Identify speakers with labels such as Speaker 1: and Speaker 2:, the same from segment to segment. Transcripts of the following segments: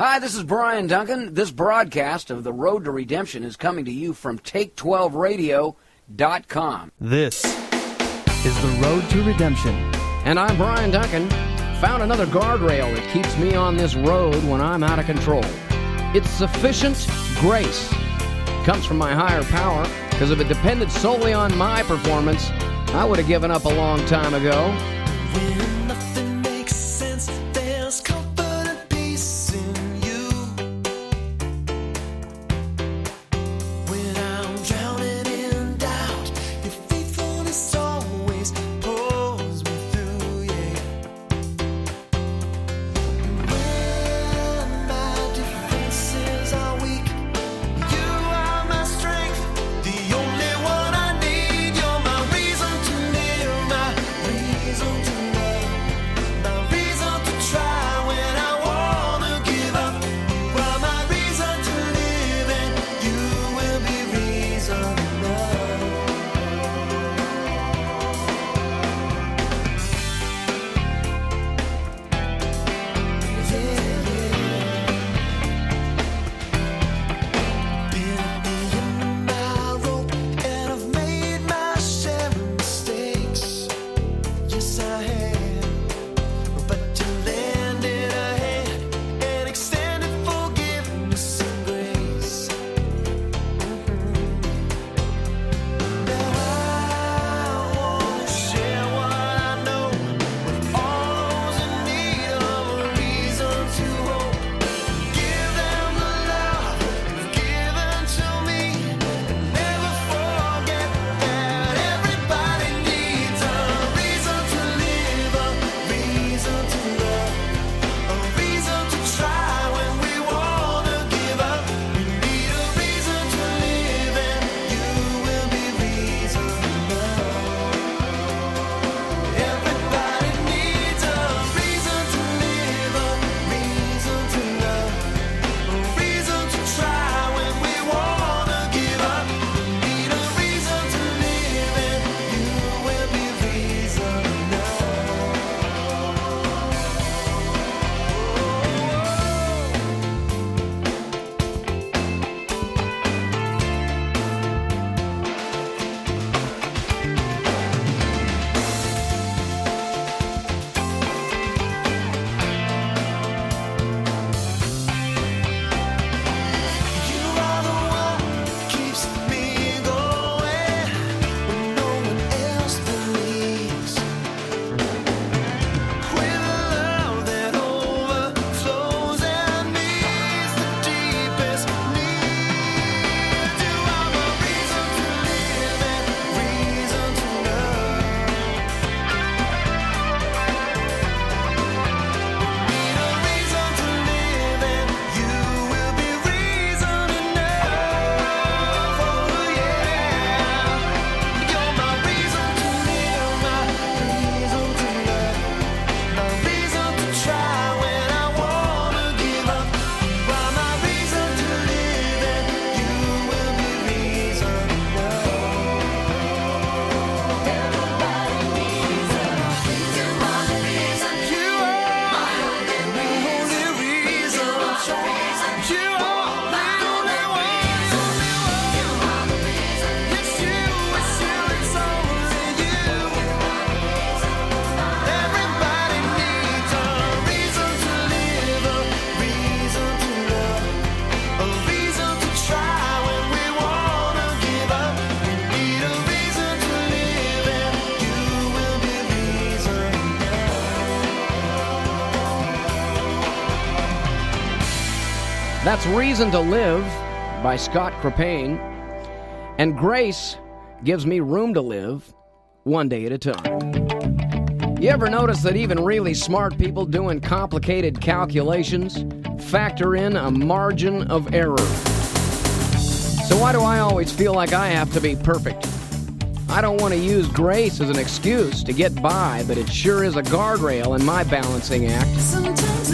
Speaker 1: Hi, this is Brian Duncan. This broadcast of The Road to Redemption is coming to you from Take12Radio.com.
Speaker 2: This is The Road to Redemption.
Speaker 1: And I'm Brian Duncan. Found another guardrail that keeps me on this road when I'm out of control. It's sufficient grace. It comes from my higher power, because if it depended solely on my performance, I would have given up a long time ago.
Speaker 3: Reason to Live
Speaker 1: by Scott Krippayne, and Grace Gives Me Room to Live One Day at a Time. You ever notice that even really smart people doing complicated calculations factor in a margin of error? So, why do I always feel like I have to be perfect? I don't want to use grace as an excuse to get by, but it sure is a guardrail in my balancing act.
Speaker 4: Sometimes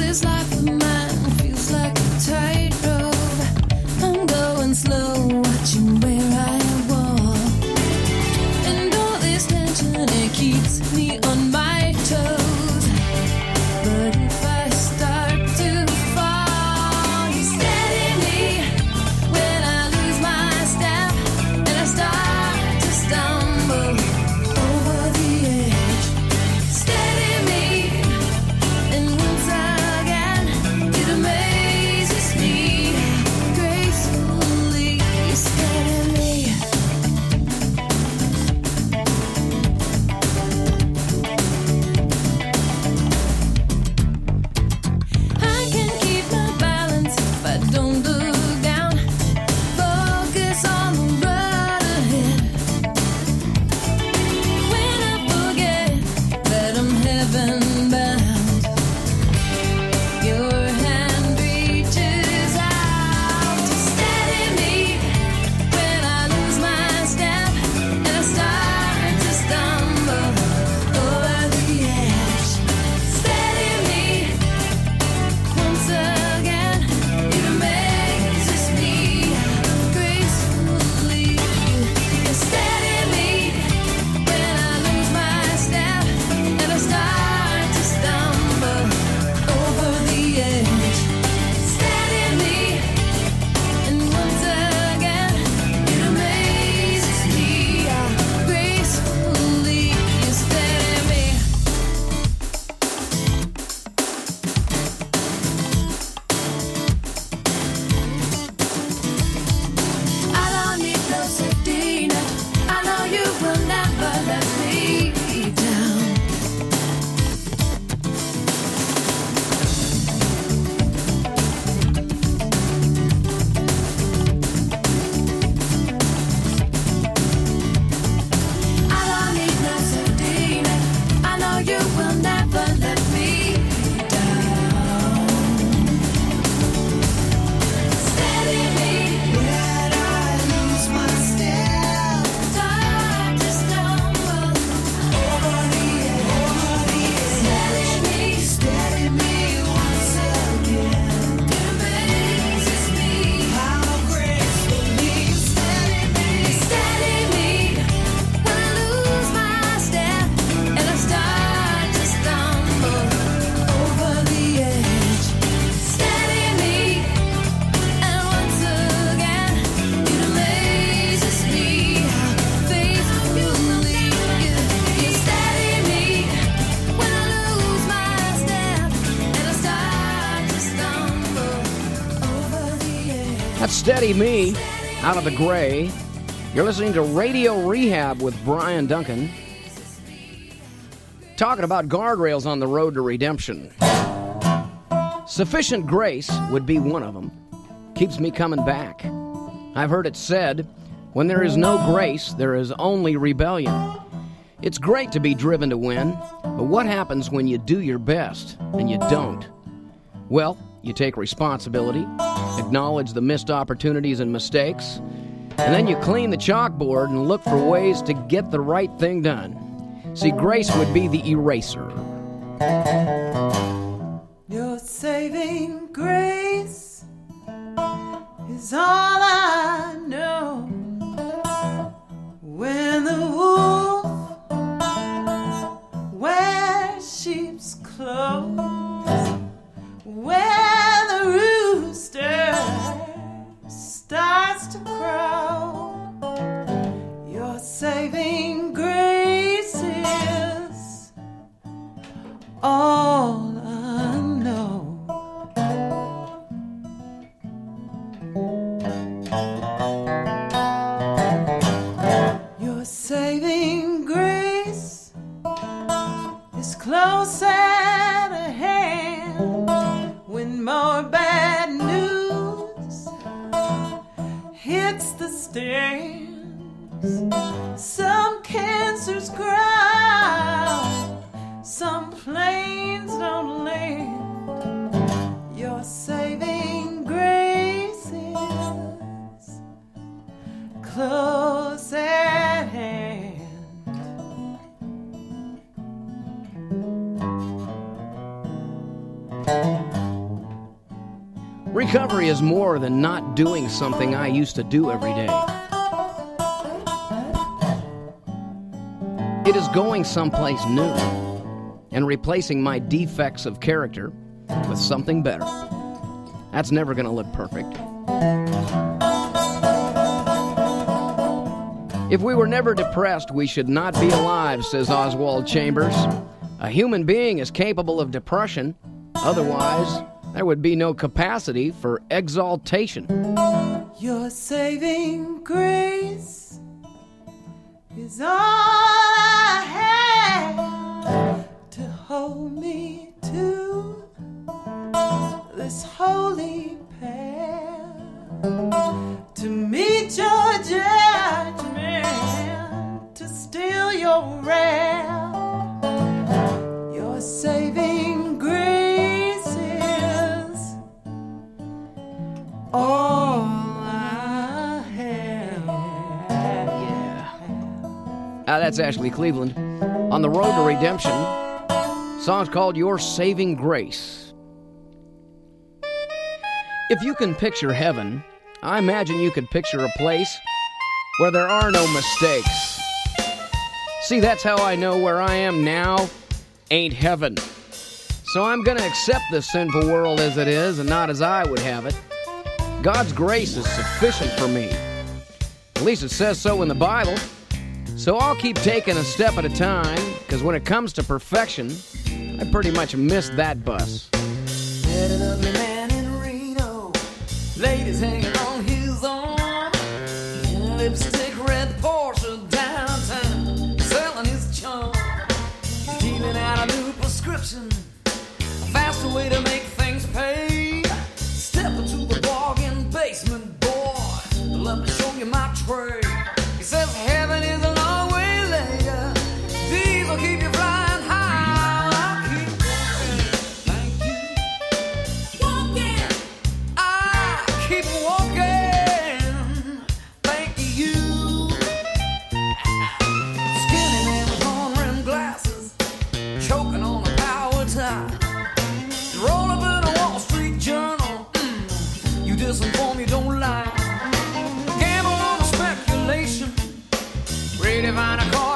Speaker 3: Steady Me out of the gray. You're listening to Radio Rehab with Brian Duncan. Talking about guardrails on the road to redemption. Sufficient grace would be one of them. Keeps me coming back. I've heard it said when there is no grace, there is only rebellion. It's great to be driven to win, but what happens when you do your best and you don't? Well, you take responsibility, acknowledge the missed opportunities and mistakes, and then you clean the chalkboard and look for ways to get the right thing done. See, grace would be the eraser.
Speaker 5: Your saving grace is all I know. When the wolf wears sheep's clothes,
Speaker 3: Recovery is more than not doing something I used to do every day. It is going someplace new and replacing my defects of character with something better. That's never going to look perfect. If we were never depressed, we should not be alive, says Oswald Chambers. A human being is capable of depression, otherwise, there would be no capacity for exaltation.
Speaker 5: Your saving grace is all I have to hold me to this holy path to meet your judgment, to steal your wrath.
Speaker 3: That's Ashley Cleveland. On the road to redemption, song's called Your Saving Grace. If you can picture heaven, I imagine you could picture a place where there are no mistakes. See, that's how I know where I am now ain't heaven. So I'm going to accept this sinful world as it is and not as I would have it. God's grace is sufficient for me. At least it says so in the Bible. So I'll keep taking a step at a time, because when it comes to perfection, I pretty much missed that bus.
Speaker 6: Met an ugly man in Reno. Ladies hanging on his arm. In lipstick red Porsche downtown. Selling his charm. Dealing out a new prescription. A faster way to make things pay. Step into the bargain basement, boy. Let me show you my trade. He says heaven is a Redefine a cardinal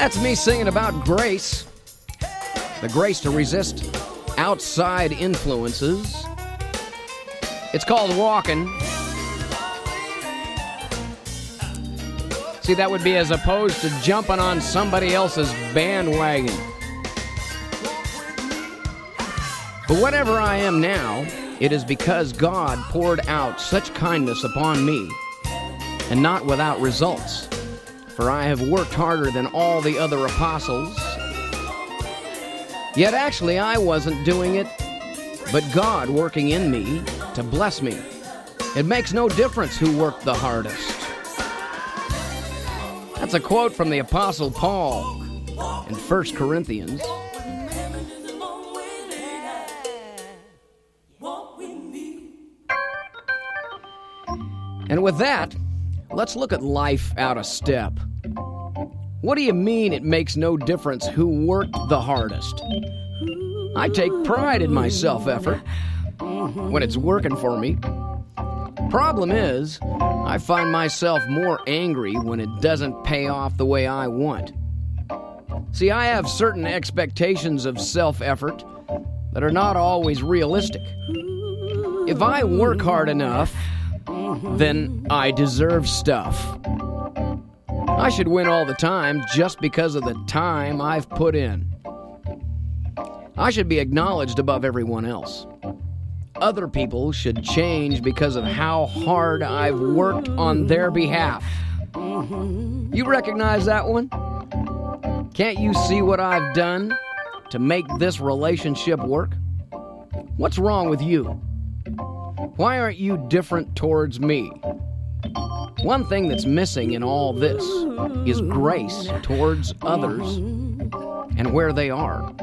Speaker 3: That's me singing about grace. The grace to resist outside influences. It's called walking. See, that would be as opposed to jumping on somebody else's bandwagon. But whatever I am now, it is because God poured out such kindness upon me, and not without results. For I have worked harder than all the other apostles. Yet actually, I wasn't doing it, but God working in me to bless me. It makes no difference who worked the hardest. That's a quote from the Apostle Paul in 1 Corinthians. And with that, let's look at life out of step. What do you mean it makes no difference who worked the hardest? I take pride in my self effort when it's working for me. Problem is, I find myself more angry when it doesn't pay off the way I want. See, I have certain expectations of self effort that are not always realistic. If I work hard enough, then I deserve stuff. I should win all the time just because of the time I've put in. I should be acknowledged above everyone else. Other people should change because of how hard I've worked on their behalf. You recognize that one? Can't you see what I've done to make this relationship work? What's wrong with you? Why aren't you different towards me? One thing that's missing in all this is grace towards others and where they are,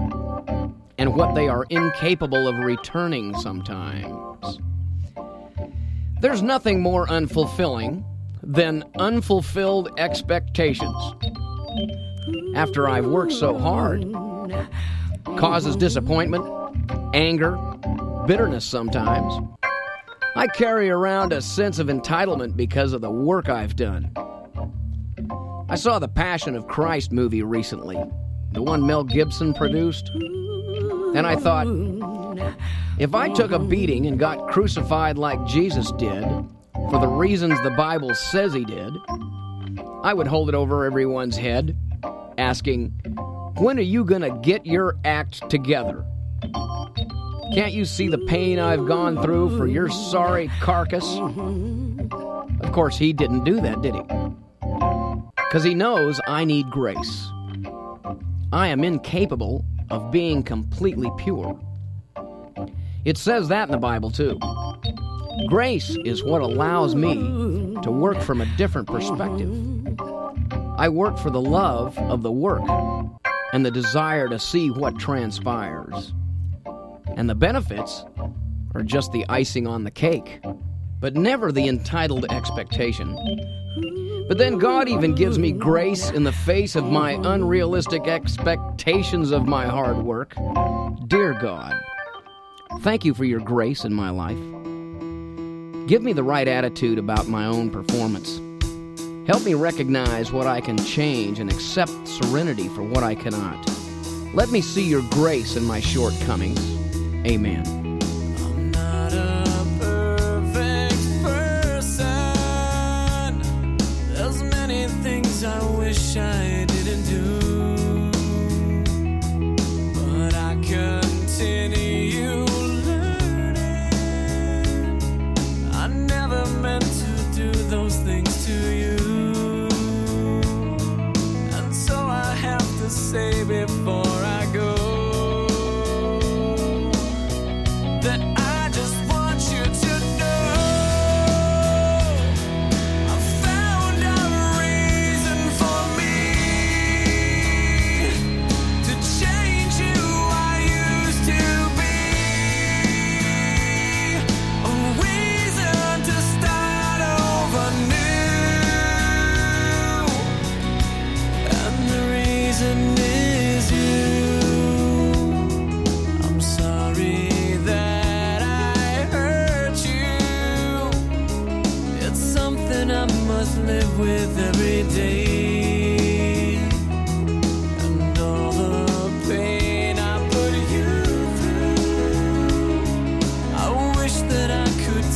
Speaker 3: and what they are incapable of returning sometimes. There's nothing more unfulfilling than unfulfilled expectations. After I've worked so hard, causes disappointment, anger, bitterness sometimes. I carry around a sense of entitlement because of the work I've done. I saw the Passion of Christ movie recently, the one Mel Gibson produced, and I thought, if I took a beating and got crucified like Jesus did, for the reasons the Bible says he did, I would hold it over everyone's head, asking, When are you going to get your act together? Can't you see the pain I've gone through for your sorry carcass? Of course, he didn't do that, did he? Because he knows I need grace. I am incapable of being completely pure. It says that in the Bible, too. Grace is what allows me to work from a different perspective. I work for the love of the work and the desire to see what transpires and the benefits are just the icing on the cake, but never the entitled expectation. But then God even gives me grace in the face of my unrealistic expectations of my hard work. Dear God, thank you for your grace in my life. Give me the right attitude about my own performance. Help me recognize what I can change and accept serenity for what I cannot. Let me see your grace in my shortcomings Amen.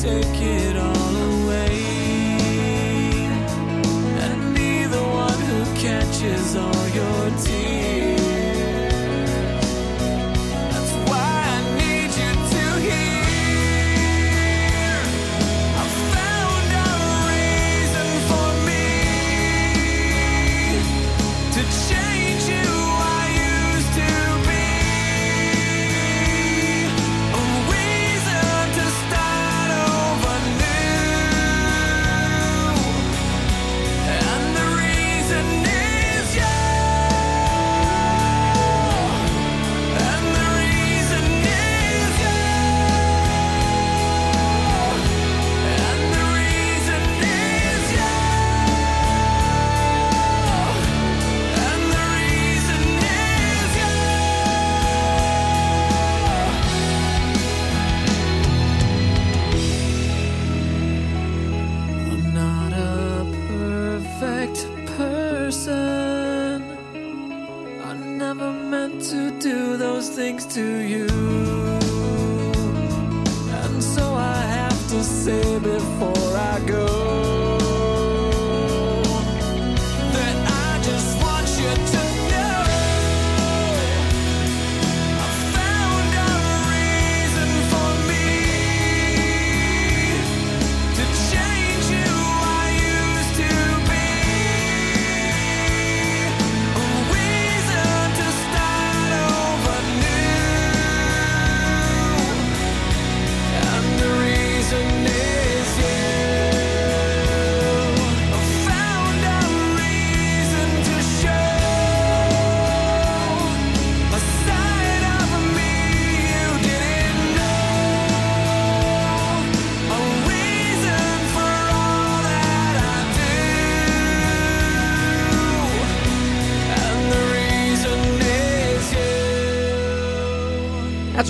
Speaker 7: take it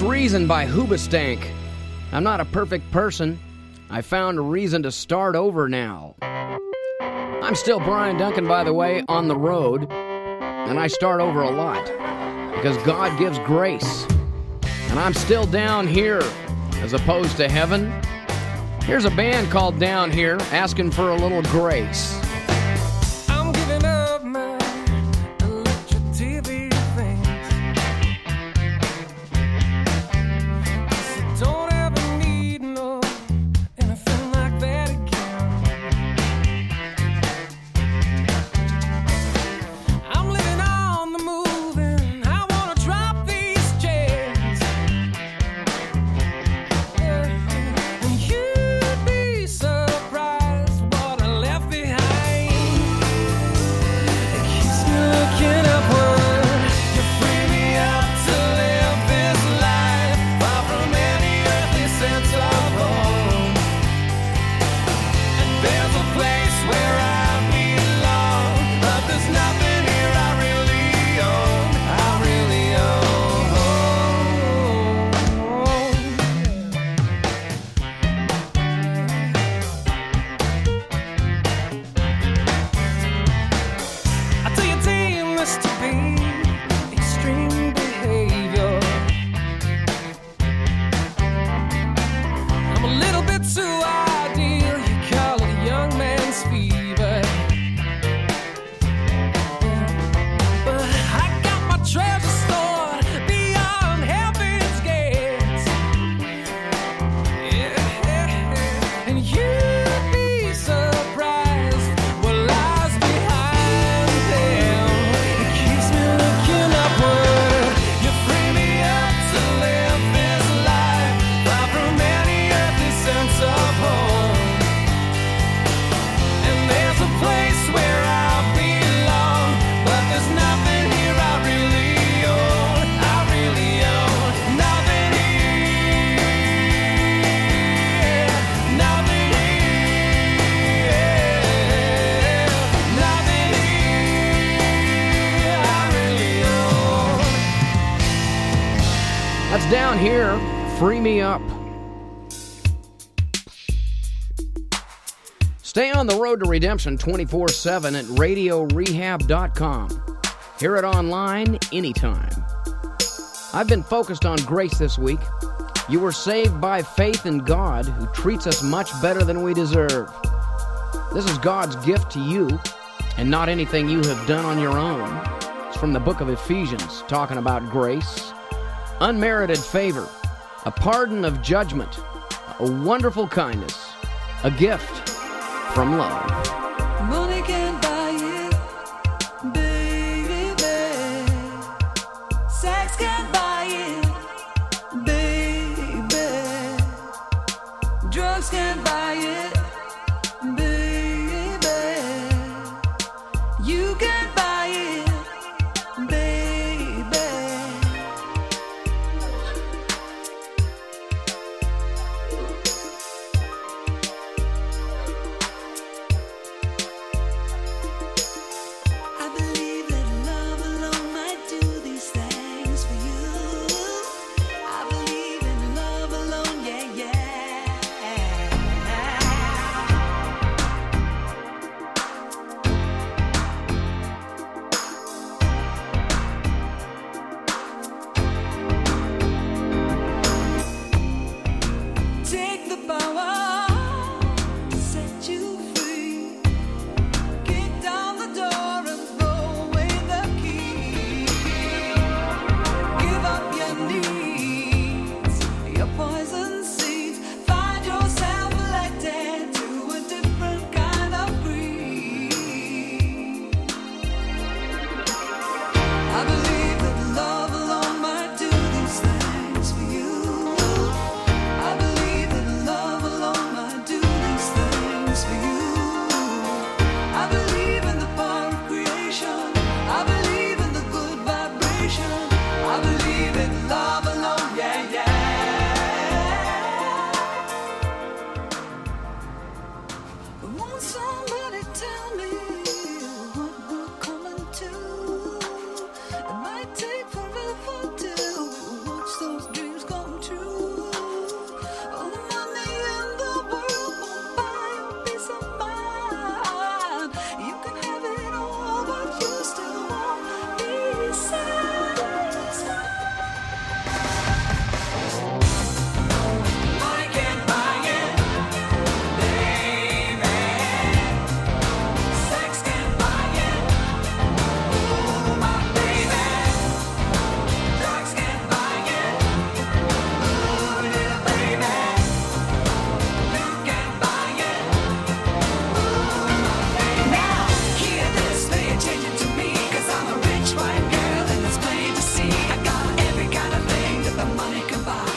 Speaker 7: Reason
Speaker 3: by Hoobastank. I'm not a perfect person. I found a reason to start over now. I'm still Brian Duncan, by the way, on the road, and I start over a lot because God gives grace. And I'm still down here as opposed to heaven. Here's a band called Down Here asking for a little grace. Free Me Up. Stay on the road to redemption 24 7 at radiorehab.com. Hear it online anytime. I've been focused on grace this week. You were saved by faith in God, who treats us much better than we deserve. This is God's gift to you, and not anything you have done on your own. It's from the book of Ephesians, talking about grace, unmerited favor, a pardon of judgment, a wonderful kindness, a gift from love.
Speaker 6: Won't somebody tell me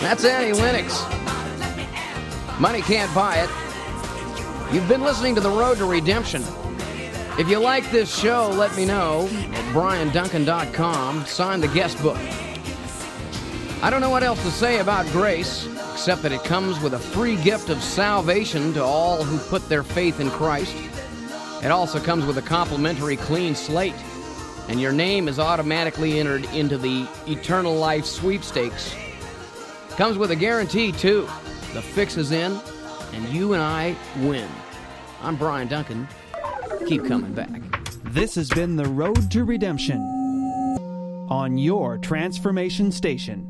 Speaker 3: That's Annie Lennox. Money can't buy it. You've been listening to The Road to Redemption. If you like this show, let me know at brianduncan.com. Sign the guest book. I don't know what else to say about grace, except that it comes with a free gift of salvation to all who put their faith in Christ. It also comes with a complimentary clean slate, and your name is automatically entered into the eternal life sweepstakes. Comes with a guarantee, too. The fix is in, and you and I win. I'm Brian Duncan. Keep coming back.
Speaker 2: This has been The Road to Redemption on your transformation station.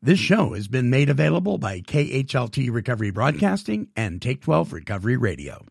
Speaker 8: This show has been made available by KHLT Recovery Broadcasting and Take 12 Recovery Radio.